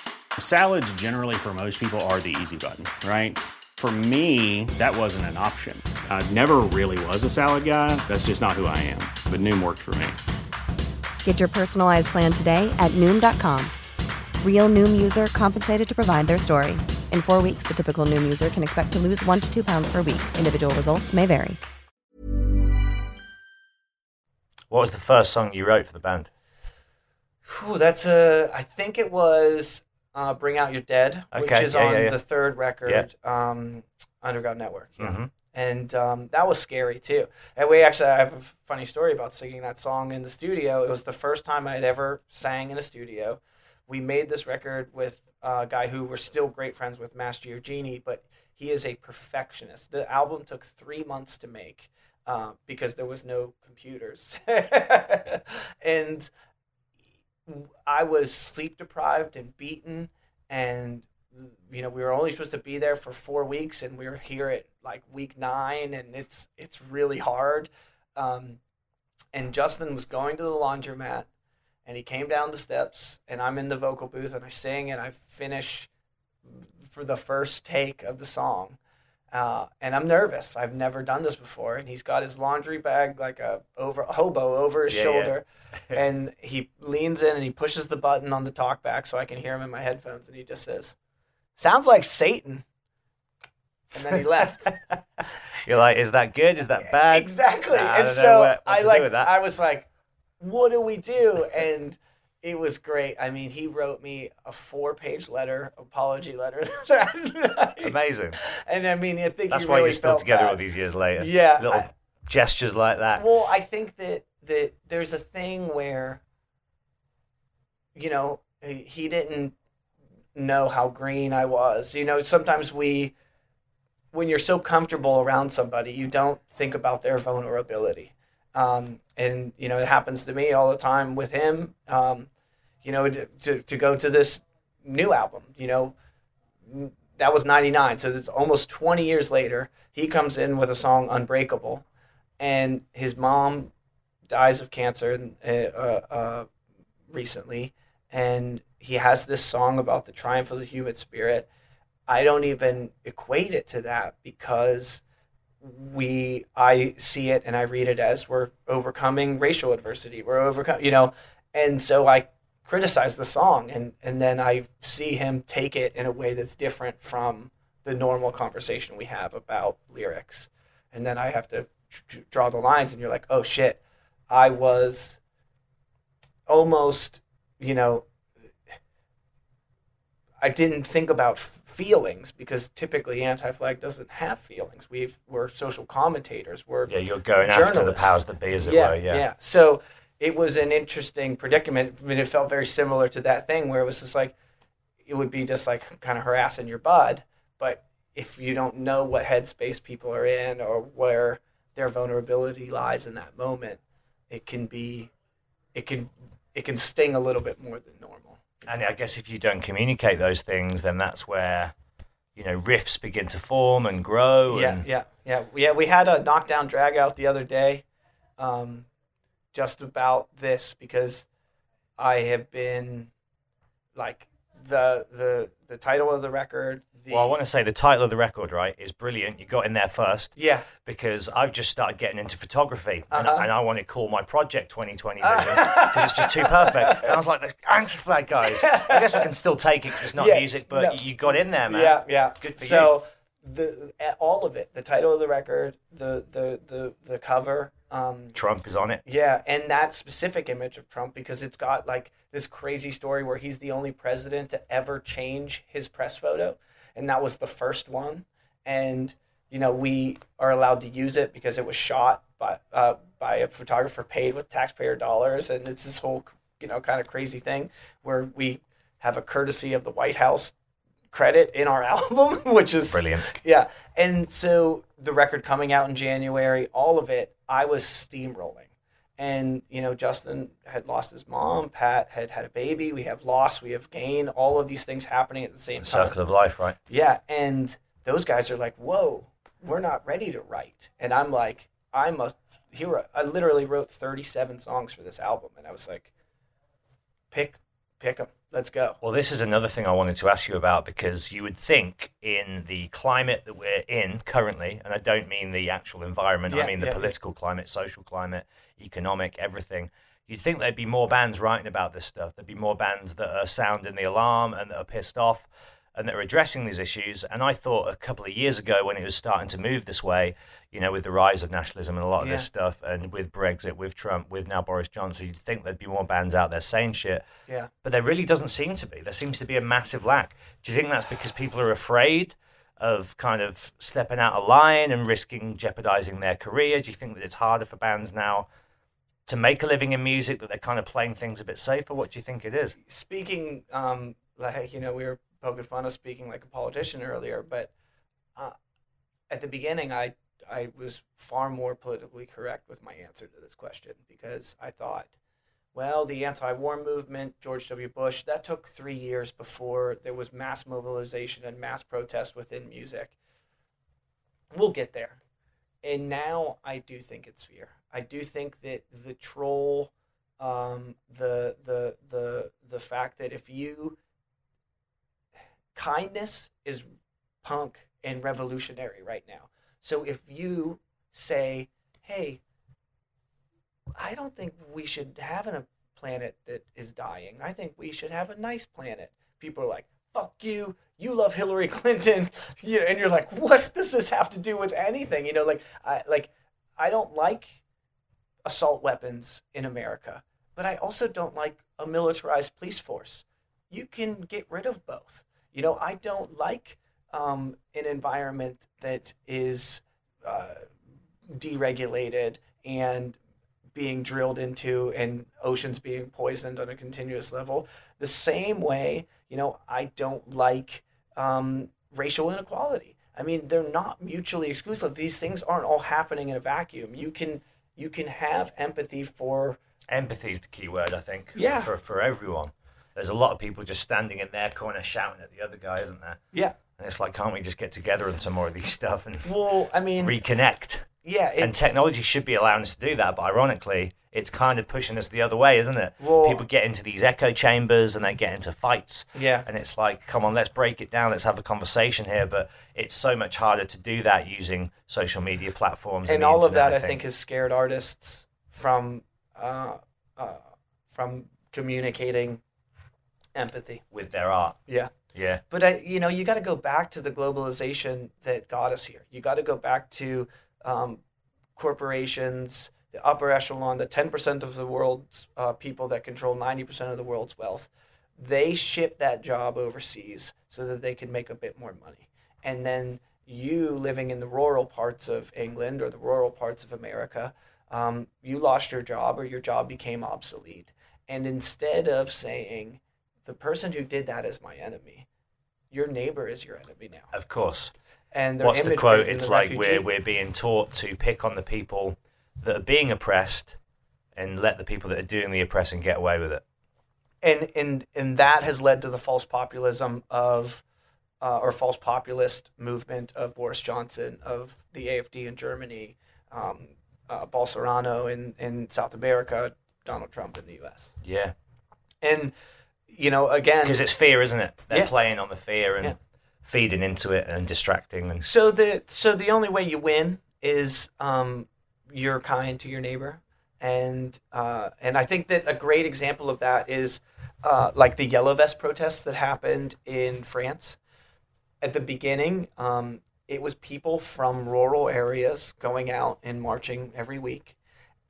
Salads, generally, for most people, are the easy button, right? For me, that wasn't an option. I never really was a salad guy. That's just not who I am. But Noom worked for me. Get your personalized plan today at Noom.com. Real Noom user compensated to provide their story. In four weeks, the typical Noom user can expect to lose one to two pounds per week. Individual results may vary. What was the first song you wrote for the band? Whew, that's a, I think it was uh, Bring Out Your Dead, which is yeah, on yeah, yeah. the third record, um, Underground Network. Yeah. Mhm. And um, that was scary too. And we actually, I have a funny story about singing that song in the studio. It was the first time I had ever sang in a studio. We made this record with a guy who we're still great friends with, Mass Giorgini, but he is a perfectionist. The album took three months to make uh, because there was no computers. and I was sleep deprived and beaten, and you know we were only supposed to be there for four weeks, and we were here at like week nine, and it's it's really hard. Um, and Justin was going to the laundromat, and he came down the steps, and I'm in the vocal booth, and I sing, and I finish for the first take of the song. Uh, and I'm nervous. I've never done this before. And he's got his laundry bag like a over hobo over his Yeah, yeah. shoulder, and he leans in and he pushes the button on the talkback so I can hear him in my headphones. And he just says, "Sounds like Satan." And then he left. You're like, is that good? Is that bad? exactly. Nah, and so I like. I was like, what do we do? And it was great. I mean, he wrote me a four-page letter, apology letter that night. Amazing. And I mean, I think That's why really you're still together bad. all these years later. Yeah, Little I- gestures like that. Well, I think that that there's a thing where, you know, he he didn't know how green I was. You know, sometimes we, when you're so comfortable around somebody, you don't think about their vulnerability. Um, and you know, it happens to me all the time with him. Um, you know, to to go to this new album. You know, that was 99 so it's almost 20 years later he comes in with a song unbreakable and his mom dies of cancer uh, uh, uh, recently and he has this song about the triumph of the human spirit i don't even equate it to that because we i see it and i read it as we're overcoming racial adversity we're overcoming you know? And so i criticize the song and and then I see him take it in a way that's different from the normal conversation we have about lyrics. And then I have to draw the lines and you're like oh shit. I was almost you know I didn't think about f- feelings because typically anti-flag doesn't have feelings we've we're social commentators we're yeah, you're going after the powers that be, as it yeah, were. Yeah. yeah. So it was an interesting predicament. I mean, it felt very similar to that thing where it was just like, it would be just like kind of harassing your bud. But if you don't know what headspace people are in or where their vulnerability lies in that moment, it can be, it can, it can sting a little bit more than normal. And I guess if you don't communicate those things, then that's where you know rifts begin to form and grow. Yeah, and, yeah, yeah, yeah. We had a knockdown drag out the other day, um, just about this because I have been like the the the title of the record. The, Well, I want to say the title of the record, right, is brilliant. You got in there first. Yeah. Because I've just started getting into photography, and, Uh-huh. and I want to call my project 2020 Vision because it's just too perfect. And I was like, the anti-flag guys. I guess I can still take it because it's not Yeah, music, but no. you got in there, man. Yeah, yeah. Good for so the a- all of it, the title of the record, the the the the cover, um. Trump is on it. Yeah, and that specific image of Trump because it's got like this crazy story where he's the only president to ever change his press photo, and that was the first one. And you know we are allowed to use it because it was shot by uh, by a photographer paid with taxpayer dollars, and it's this whole you know kind of crazy thing where we have a courtesy of the White House credit in our album, which is Brilliant. yeah. And so the record coming out in January, all of it, I was steamrolling. And, you know, Justin had lost his mom, Pat had had a baby, we have loss, we have gain, all of these things happening at the same time. Circle of life, right? Yeah. And those guys are like, whoa, we're not ready to write. And I'm like, I'm a hero. I literally wrote 37 songs for this album. And I was like, pick, pick them. Let's go. Well, this is another thing I wanted to ask you about because you would think in the climate that we're in currently, and I don't mean the actual environment, Yeah, I mean the yeah, yeah. political climate, social climate, economic, everything. You'd think there'd be more bands writing about this stuff. There'd be more bands that are sounding the alarm and that are pissed off and that are addressing these issues. And I thought a couple of years ago when it was starting to move this way, you know, with the rise of nationalism and a lot of this stuff, and with Brexit, with Trump, with now Boris Johnson, you'd think there'd be more bands out there saying shit. Yeah. But there really doesn't seem to be. There seems to be a massive lack. Do you think that's because people are afraid of kind of stepping out of line and risking jeopardizing their career? Do you think that it's harder for bands now to make a living in music, that they're kind of playing things a bit safer? What do you think it is? speaking um like you know we were poking fun of speaking like a politician earlier but uh, at the beginning i i was far more politically correct with my answer to this question because i thought well the anti-war movement george w. Bush that took three years before there was mass mobilization and mass protest within music. We'll get there. And now I do think it's fear. I do think that the troll, um, the the the the fact that if you kindness is punk and revolutionary right now. So if you say, "Hey, I don't think we should have a planet that is dying. I think we should have a nice planet." People are like, "Fuck you! You love Hillary Clinton," you know, and you're like, "What does this have to do with anything?" You know, like I like I don't like assault weapons in America, but I also don't like a militarized police force. You can get rid of both. You know, I don't like um, an environment that is uh, deregulated and being drilled into and oceans being poisoned on a continuous level. The same way, you know, I don't like um, racial inequality. I mean, they're not mutually exclusive. These things aren't all happening in a vacuum. You can you can have empathy for Empathy is the key word, I think. Yeah. For for everyone. There's a lot of people just standing in their corner shouting at the other guy, isn't there? yeah. And it's like, can't we just get together on some more of these stuff and Well, I mean, reconnect? yeah, and technology should be allowing us to do that, but ironically, it's kind of pushing us the other way, isn't it? Well- People get into these echo chambers and they get into fights. Yeah. And it's like, come on, let's break it down. Let's have a conversation here. But it's so much harder to do that using social media platforms. and the all of that I think has scared artists from uh, uh, from communicating empathy. with their art. Yeah. Yeah. But I, you know, you got to go back to the globalization that got us here. You got to go back to um, corporations, the upper echelon, the ten percent of the world's uh, people that control ninety percent of the world's wealth. They ship that job overseas so that they can make a bit more money, and then you living in the rural parts of England or the rural parts of America, um, you lost your job or your job became obsolete. And instead of saying, the person who did that is my enemy, your neighbor is your enemy now. Of course. And What's the quote? It's the like refugee. we're, we're being taught to pick on the people that are being oppressed and let the people that are doing the oppressing get away with it. and and and that has led to the false populism of uh, or false populist movement of Boris Johnson of the AFD in Germany, um, uh, Bolsonaro in in South America, Donald Trump in the U.S. Yeah. And you know, again, Because it's fear, isn't it? They're Yeah. playing on the fear and Yeah. feeding into it and distracting. And So the so the only way you win is um, you're kind to your neighbor, and uh, and I think that a great example of that is uh, like the yellow vest protests that happened in France. At the beginning, um, it was people from rural areas going out and marching every week,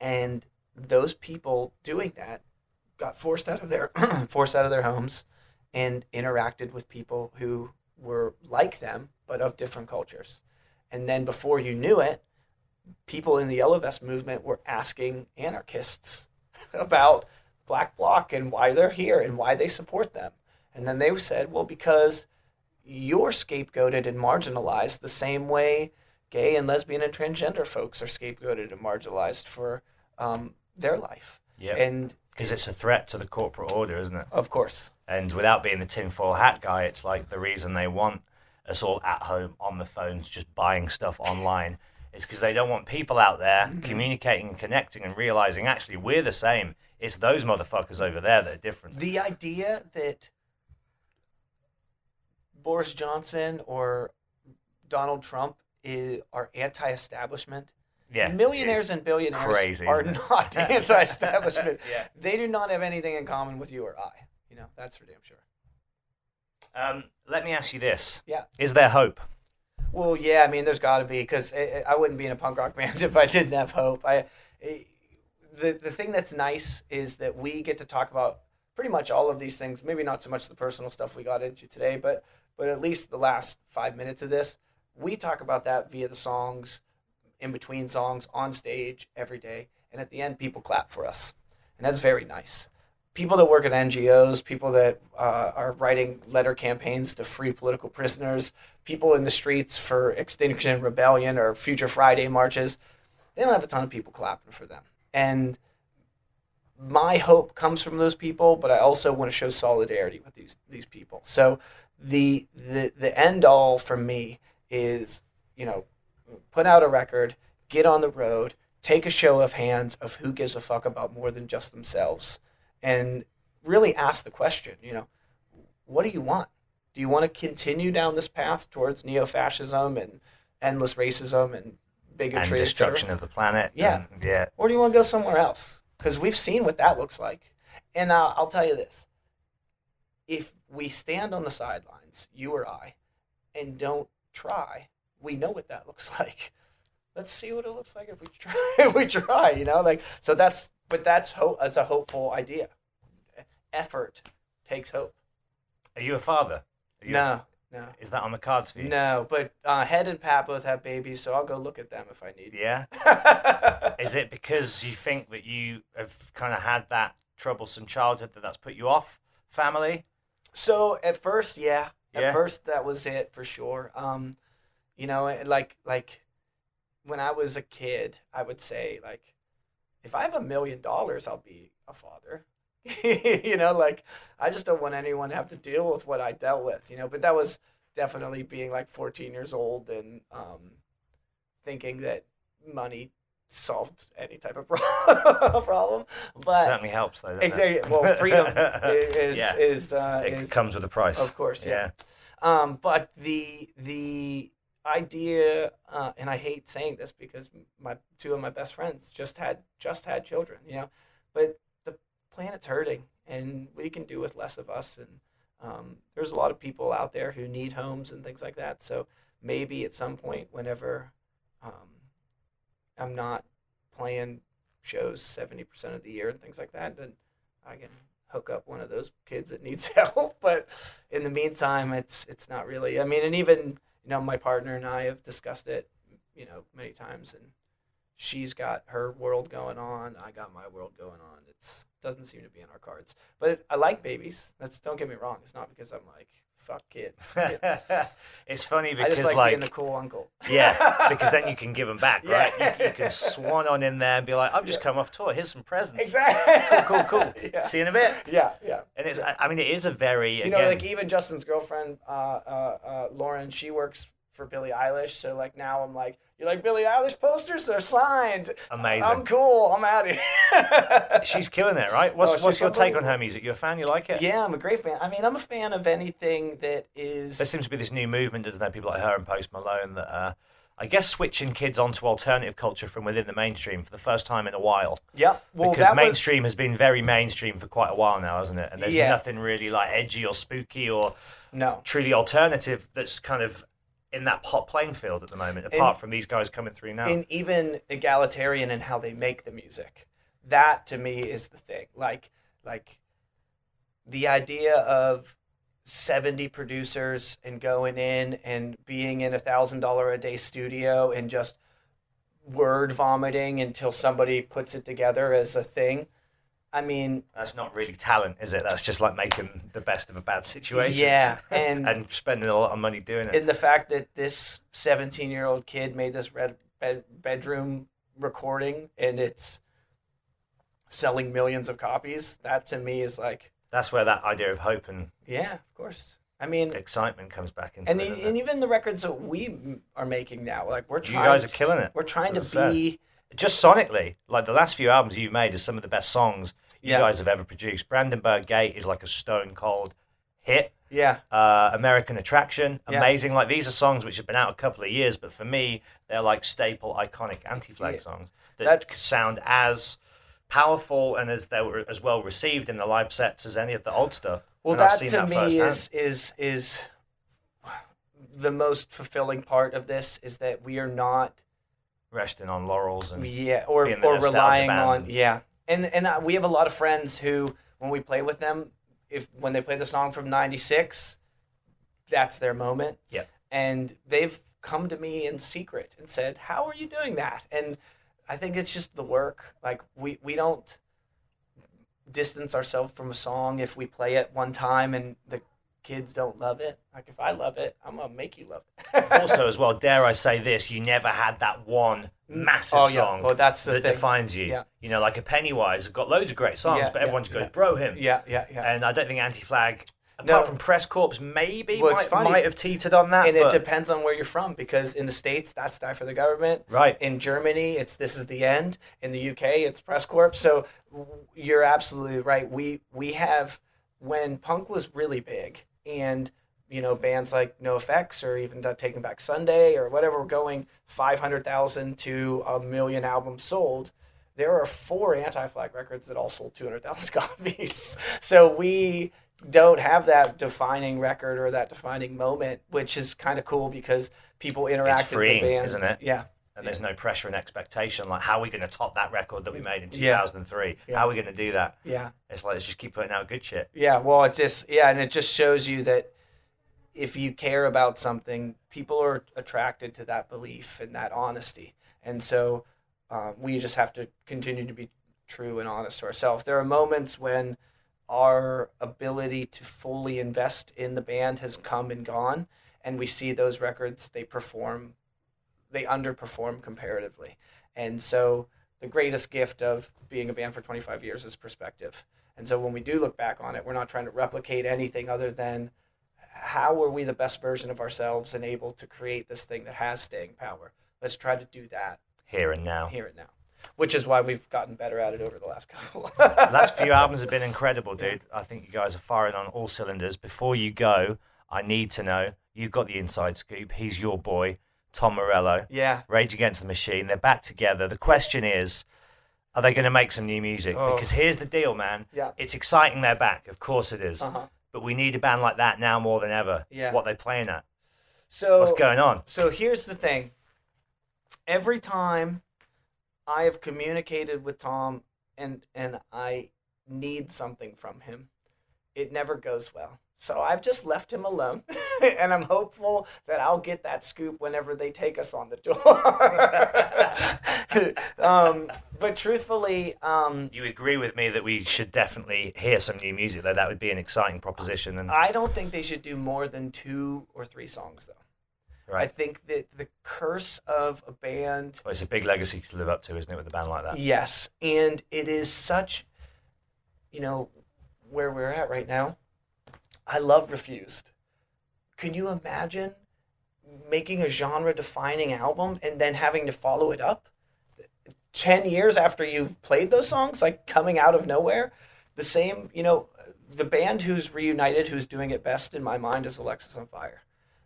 and those people doing that got forced out of their forced out of their homes and interacted with people who were like them but of different cultures. And then before you knew it, people in the yellow vest movement were asking anarchists about black bloc and why they're here and why they support them. And then they said, well, because you're scapegoated and marginalized the same way gay and lesbian and transgender folks are scapegoated and marginalized for um, their life. yeah, And because it's a threat to the corporate order, isn't it? of course, And without being the tinfoil hat guy, it's like the reason they want us all at home on the phones, just buying stuff online, is because they don't want people out there Mm-hmm. communicating and connecting and realizing actually we're the same. It's those motherfuckers over there that are different. the idea that Boris Johnson or Donald Trump is, are anti-establishment. Yeah, Millionaires and billionaires crazy, are isn't anti-establishment. Yeah. They do not have anything in common with you or I. You know, that's for damn sure. Um, let me ask you this: Yeah. Is there hope? Well, yeah, I mean, there's got to be because I, I wouldn't be in a punk rock band if I didn't have hope. I, I- the the thing that's nice is that we get to talk about pretty much all of these things. Maybe not so much the personal stuff we got into today, but but at least the last five minutes of this, we talk about that via the songs, in between songs, on stage every day, and at the end, people clap for us, and that's very nice. People that work at NGOs, people that uh, are writing letter campaigns to free political prisoners, people in the streets for Extinction Rebellion or Future Friday marches, they don't have a ton of people clapping for them. And my hope comes from those people, but I also want to show solidarity with these these people. So the the the end all for me is, you know, put out a record, get on the road, take a show of hands of who gives a fuck about more than just themselves, and really ask the question, you know, what do you want? Do you want to continue down this path towards neo-fascism and endless racism and and bigotry, et destruction of the planet. Yeah. and- yeah. or do you want to go somewhere else? Because we've seen what that looks like. And uh, I'll tell you this: if we stand on the sidelines, you or I, and don't try, we know what that looks like. Let's see what it looks like if we try. if we try, you know, like so. That's but that's hope. That's a hopeful idea. Effort takes hope. Are you a father? You No, no, Is that on the cards for you? no. But uh, Head and Pat both have babies, so I'll go look at them if I need. Yeah. Is it because you think that you have kind of had that troublesome childhood that that's put you off family? So at first, yeah. At Yeah? first, that was it for sure. Um, you know, like like when I was a kid, I would say like, if I have a million dollars, I'll be a father. you know, like I just don't want anyone to have to deal with what I dealt with. You know, but that was definitely being like 14 years old and um, thinking that money solved any type of problem. But Certainly helps though. doesn't it? Exactly. Well, freedom is Yeah. is uh, it is comes with a price. of course, yeah. Um, but the the idea, uh, and I hate saying this because my two of my best friends just had just had children, you know, but the planet's hurting, and we can do with less of us. And um, there's a lot of people out there who need homes and things like that. So maybe at some point, whenever um, I'm not playing shows 70% of the year and things like that, then I can hook up one of those kids that needs help. But in the meantime, it's it's not really. I mean, and even you know, my partner and I have discussed it, you know, many times, and she's got her world going on. I got my world going on. It's doesn't seem to be in our cards. But I like babies. That's don't get me wrong. It's not because I'm like fuck kids. it's funny I because just like, like, being the cool uncle. yeah, because then you can give them back, Yeah. right? You, you can swan on in there and be like, "I've just Yeah. come off tour. Here's some presents. Exactly. Cool, cool, cool. yeah. See you in a bit." yeah, yeah. And it's, I I mean, it is a very You again, know, like even Justin's girlfriend, uh, uh, uh, Lauren, she works for Billie Eilish. So like now I'm like, you like Billie Eilish posters? They're signed. Amazing. I'm cool. I'm out of here. she's killing it, right? What's Oh, what's your take on her music? You're a fan? You like it? yeah, I'm a great fan. I mean, I'm a fan of anything that is. There seems to be this new movement, doesn't there? People like her and Post Malone that are. I guess switching kids onto alternative culture from within the mainstream for the first time in a while. yeah. Well, because that was mainstream has been very mainstream for quite a while now, hasn't it? And there's Yeah. nothing really like edgy or spooky or no. truly alternative that's kind of in that hot playing field at the moment, apart from these guys coming through now. and even egalitarian in how they make the music. That to me is the thing. Like like the idea of 70 producers and going in and being in a thousand dollar a day studio and just word vomiting until somebody puts it together as a thing. I mean, That's not really talent, is it? That's just like making the best of a bad situation. yeah, and and spending a lot of money doing it. in the fact that this 17 year old kid made this red bed, bedroom recording and it's selling millions of copies that to me is like That's where that idea of hope and yeah of course i mean excitement comes back into and, it. and it? even the records that we are making now like we're You trying guys are killing it. we're trying to As I said. be just sonically, like the last few albums you've made are some of the best songs you Yeah. guys have ever produced. Brandenburg Gate is like a stone cold hit. yeah Uh, American Attraction, Yeah. amazing. Like these are songs which have been out a couple of years, but for me, they're like staple, iconic anti-flag Yeah. songs that, That- sound as powerful and as they were as well received in the live sets as any of the old stuff. well And that seen to that me firsthand. is is is the most fulfilling part of this is that we are not resting on laurels and yeah or or relying band. on yeah. And and uh, we have a lot of friends who when we play with them if when they play the song from 96 that's their moment. Yeah, and they've come to me in secret and said how are you doing that? And i think it's just the work. Like we we don't distance ourselves from a song if we play it one time and the kids don't love it like if i love it i'm gonna make you love it also as well dare i say this you never had that one mm. massive Oh, yeah. song Well, that's the that thing. defines you Yeah. you know like a pennywise have got loads of great songs Yeah, but yeah, everyone just goes yeah. Bro Hymn yeah yeah yeah and i don't think anti-flag Apart from Press Corpse, maybe Well, might, might have teetered on that. and it depends on where you're from because in the states that's die for the government Right. in germany it's this is the end in the uk it's Press Corpse so you're absolutely right we we have when punk was really big and you know bands like NOFX or even taking back sunday or whatever were going 500000 to a million albums sold there are four anti-flag records that all sold 200000 copies so we don't have that defining record or that defining moment, which is kind of cool because people interact with the band. isn't it? Yeah. And there's no pressure and expectation. Like, how are we going to top that record that we made in 2003? Yeah. How are we going to do that? Yeah. It's like let's just keep putting out good shit. Yeah. Well, it's just, yeah. And it just shows you that if you care about something, people are attracted to that belief and that honesty. And so uh, we just have to continue to be true and honest to ourselves. There are moments when our ability to fully invest in the band has come and gone, and we see those records, they perform, they underperform comparatively. And so the greatest gift of being a band for 25 years is perspective. And so when we do look back on it, we're not trying to replicate anything other than how were we the best version of ourselves and able to create this thing that has staying power. Let's try to do that Here and now. here and now, which is why we've gotten better at it over the last couple. Last few albums have been incredible, dude. I think you guys are firing on all cylinders. Before you go, I need to know you've got the inside scoop. He's your boy, Tom Morello. Yeah. Rage Against the Machine. They're back together. The question is, are they going to make some new music? Oh. Because here's the deal, man. Yeah. It's exciting they're back. Of course it is. Uh-huh. But we need a band like that now more than ever. Yeah. What they playing at? So What's going on? So here's the thing. Every time I have communicated with Tom and and I need something from him, it never goes well. So I've just left him alone, and I'm hopeful that I'll get that scoop whenever they take us on the tour. um, but truthfully, um, You agree with me that we should definitely hear some new music, though? That would be an exciting proposition. And I don't think they should do more than two or three songs, though. Right. I think that the curse of a band Well, it's a big legacy to live up to, isn't it, with a band like that? Yes, and it is such, you know, where we're at right now. I love Refused. Can you imagine making a genre-defining album and then having to follow it up? Ten years after you've played those songs, like coming out of nowhere, the same. You know, the band who's reunited, who's doing it best in my mind, is Alexisonfire,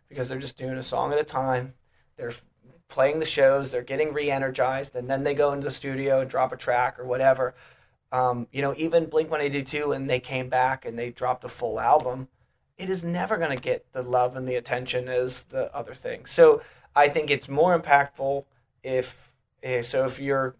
because they're just doing a song at a time. They're playing the shows, they're getting re-energized, and then they go into the studio and drop a track or whatever. Um, you know, even Blink One Eighty Two, when they came back and they dropped a full album, it is never going to get the love and the attention as the other thing. So I think it's more impactful if eh, so if you're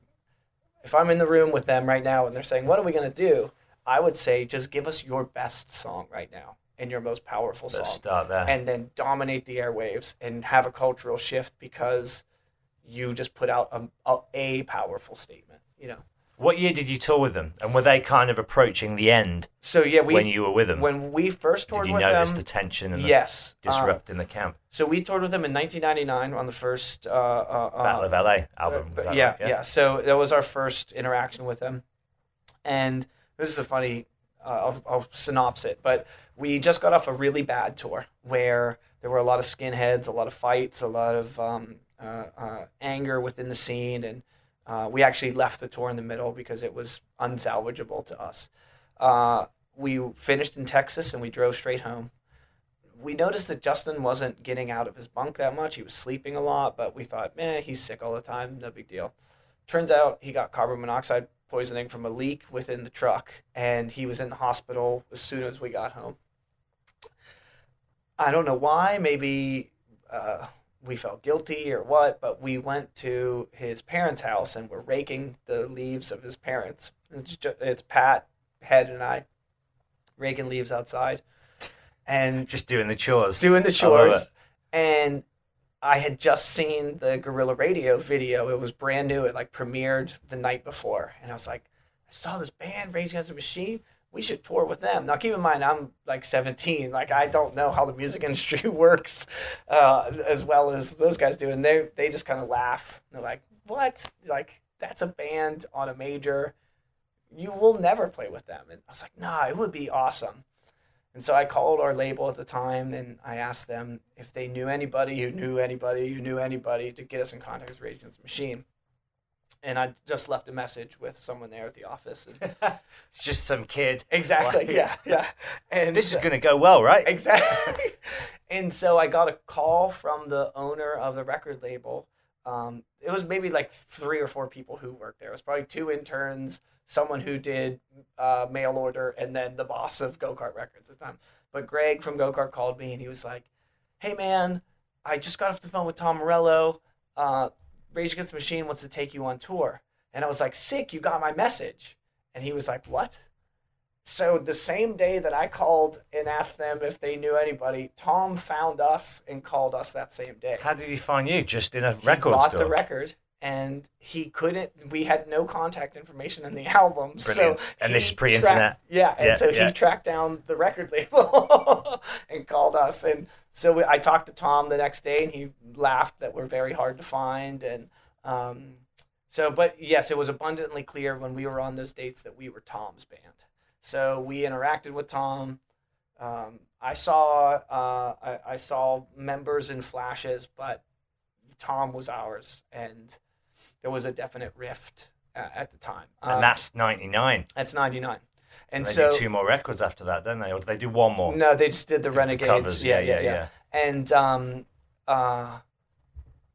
if I'm in the room with them right now and they're saying, "What are we going to do?" I would say just give us your best song right now and your most powerful Let's song start there. and then dominate the airwaves and have a cultural shift because you just put out a, a, a powerful statement, you know. What year did you tour with them? And were they kind of approaching the end So yeah, we when you were with them? when we first did toured you with notice them, the tension and the yes, uh, disrupt in the camp? so we toured with them in 1999 on the first uh, uh, uh, Battle of LA Uh, album. that yeah, right? yeah, So that was our first interaction with them, and this is a funny. Uh, I'll, I'll synopsis it, but we just got off a really bad tour where there were a lot of skinheads, a lot of fights, a lot of um, uh, uh, anger within the scene, and uh, we actually left the tour in the middle because it was unsalvageable to us. Uh, we finished in Texas and we drove straight home we noticed that Justin wasn't getting out of his bunk that much. He was sleeping a lot, but we thought, man, he's sick all the time. No big deal. Turns out he got carbon monoxide poisoning from a leak within the truck, and he was in the hospital as soon as we got home. I don't know why. Maybe uh, we felt guilty or what, but we went to his parents' house and we're raking the leaves of his parents. It's, just, it's Pat, Head, and I raking leaves outside. And Just doing the chores. doing the chores. it. And I had just seen the Guerrilla Radio video. It was brand new. It like premiered the night before. And I was like, I saw this band, Rage Against the Machine. We should tour with them. Now, keep in mind, I'm like 17. Like, I don't know how the music industry works uh, as well as those guys do. And they, they just kind of laugh. They're like, what? Like, that's a band on a major. You will never play with them. And I was like, nah, it would be awesome. And so I called our label at the time and I asked them if they knew anybody who knew anybody who knew anybody to get us in contact with Rage Against the Machine. And I just left a message with someone there at the office. And It's just some kid. exactly, Like, yeah, yeah. And This is going to go well, right? exactly. and so I got a call from the owner of the record label. Um, it was maybe like three or four people who worked there. It was probably two interns, someone who did uh, mail order, and then the boss of Go Kart Records at the time. But Greg from Go Kart called me and he was like, "Hey man, I just got off the phone with Tom Morello. Uh, Rage Against the Machine wants to take you on tour." And I was like, "Sick! You got my message." And he was like, "What?" So the same day that I called and asked them if they knew anybody, Tom found us and called us that same day. How did he find you? Just in a He record bought store. the record and he couldn't we had no contact information in the album Brilliant. so And this is pre-internet. tracked- yeah and Yeah, so yeah. he tracked down the record label and called us and so we, i talked to tom the next day and he laughed that we're very hard to find and um, so but yes it was abundantly clear when we were on those dates that we were tom's band so we interacted with tom um, i saw uh, I, I saw members in flashes but tom was ours and there was a definite rift uh, at the time and Um, that's 99. that's 99 and And they so two more records after that, don't they? Or they do one more? no they just did the renegades covers, yeah, yeah, yeah yeah yeah, and um, uh,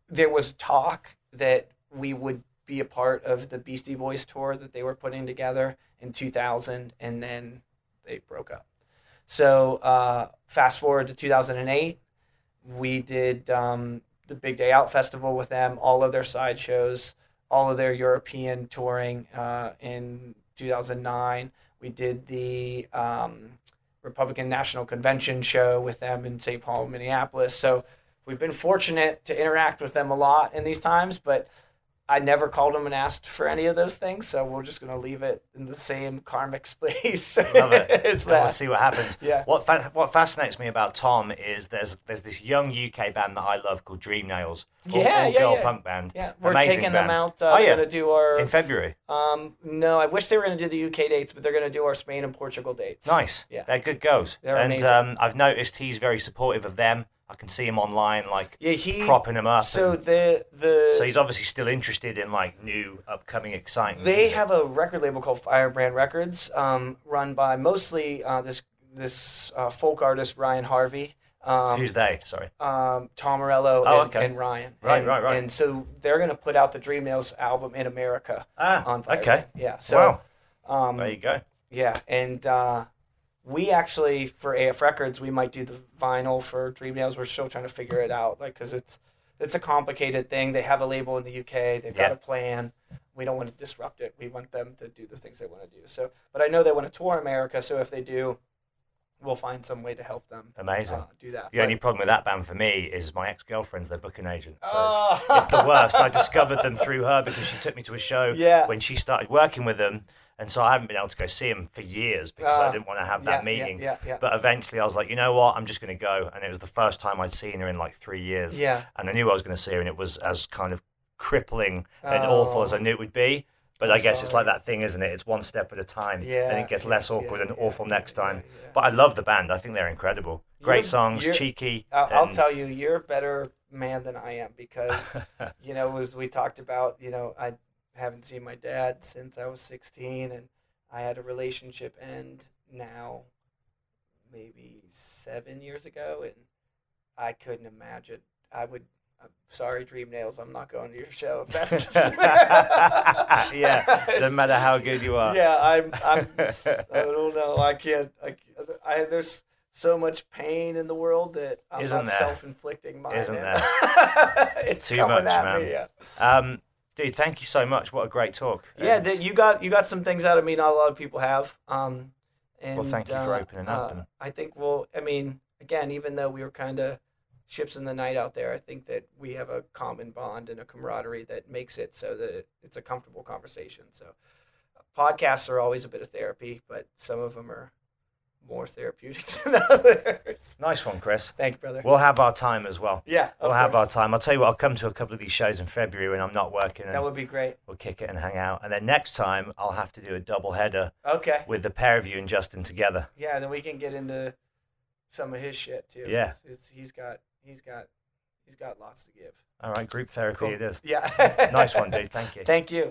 there was talk that we would be a part of the beastie boys tour that they were putting together in 2000 and then they broke up so uh, fast forward to 2008 we did um, the Big Day Out Festival with them, all of their side shows, all of their European touring uh, in 2009. We did the um, Republican National Convention show with them in St. Paul, Minneapolis. So we've been fortunate to interact with them a lot in these times, but I never called him and asked for any of those things. So we're just going to leave it in the same karmic space. Love it. as we'll see what happens. Yeah. What fa- what fascinates me about Tom is there's there's this young UK band that I love called Dream Nails. All, Yeah, all yeah, girl yeah. punk band. Yeah, we're Amazing taking them out. Uh, oh we're yeah, going to do our in February. Um, no, I wish they were going to do the UK dates, but they're going to do our Spain and Portugal dates. Nice. Yeah. They're good goes. They're and amazing. um, I've noticed he's very supportive of them. I can see him online, like Yeah, he propping them up. So and- the the so he's obviously still interested in like new, upcoming, exciting. they music. have a record label called Firebrand Records, um, run by mostly uh, this this uh, folk artist Ryan Harvey. Um, Who's they? Sorry. um, Tom Morello Oh, and, okay. and Ryan. Right, and, right, right. And so they're going to put out the Dream Nails album in America. Ah, on okay. Yeah. So wow. um, There you go. Yeah, and uh, we actually for AF Records we might do the vinyl for Dream Nails. We're still trying to figure it out, like because it's it's a complicated thing. They have a label in the UK. They've got a plan. We don't want to disrupt it. We want them to do the things they want to do. So, but I know they want to tour America. So if they do, we'll find some way to help them. Amazing. uh, do that. The only problem with that band for me is my ex girlfriend's their booking agent. So Oh. it's, it's the worst. I discovered them through her because she took me to a show Yeah. when she started working with them. And so I haven't been able to go see him for years because I Ah. didn't want to have that yeah, meeting. yeah, yeah. But eventually I was like, you know what? I'm just going to go. And it was the first time I'd seen her in like three years. Yeah. And I knew I was going to see her, and it was as kind of crippling and Oh. awful as I knew it would be. But I'm I guess it's like that thing, isn't it? It's one step at a time. Yeah, And it gets less awkward and awful next time. But I love the band. I think they're incredible. Great You're- songs, you're- cheeky. I'll, I'll tell you, you're a better man than I am because, you know, as we talked about, you know, I haven't seen my dad since I was 16 and I had a relationship end now maybe seven years ago. And I couldn't imagine. I would, I'm sorry, Dream Nails, I'm not going to your show if that's. yeah, doesn't matter how good you are. Yeah, I'm, I'm, I don't know. I can't. I, I there's so much pain in the world that I'm Isn't not there? self-inflicting mine. Isn't there? it's Too coming much, at man. me. Yeah, Um, dude, thank you so much. What a great talk. yeah. And- you got you got some things out of me. Not a lot of people have. Um, and well, thank you for uh, opening up uh, I think. Well, I mean, again, even though we were kind of ships in the night out there, I think that we have a common bond and a camaraderie that makes it so that it, it's a comfortable conversation. So, podcasts are always a bit of therapy, but some of them are more therapeutic than others. Nice one, Chris. Thank you, brother. We'll have our time as well. yeah, We'll have our time. I'll tell you what, I'll come to a couple of these shows in February when I'm not working and That would be great. we'll kick it and hang out. And then next time, I'll have to do a double header Okay. with the pair of you and Justin together. Yeah, then we can get into some of his shit too. Yeah. It's, it's, he's got he's got he's got lots to give. All right, group therapy Cool. it is. Yeah. Nice one, dude. Thank you. Thank you.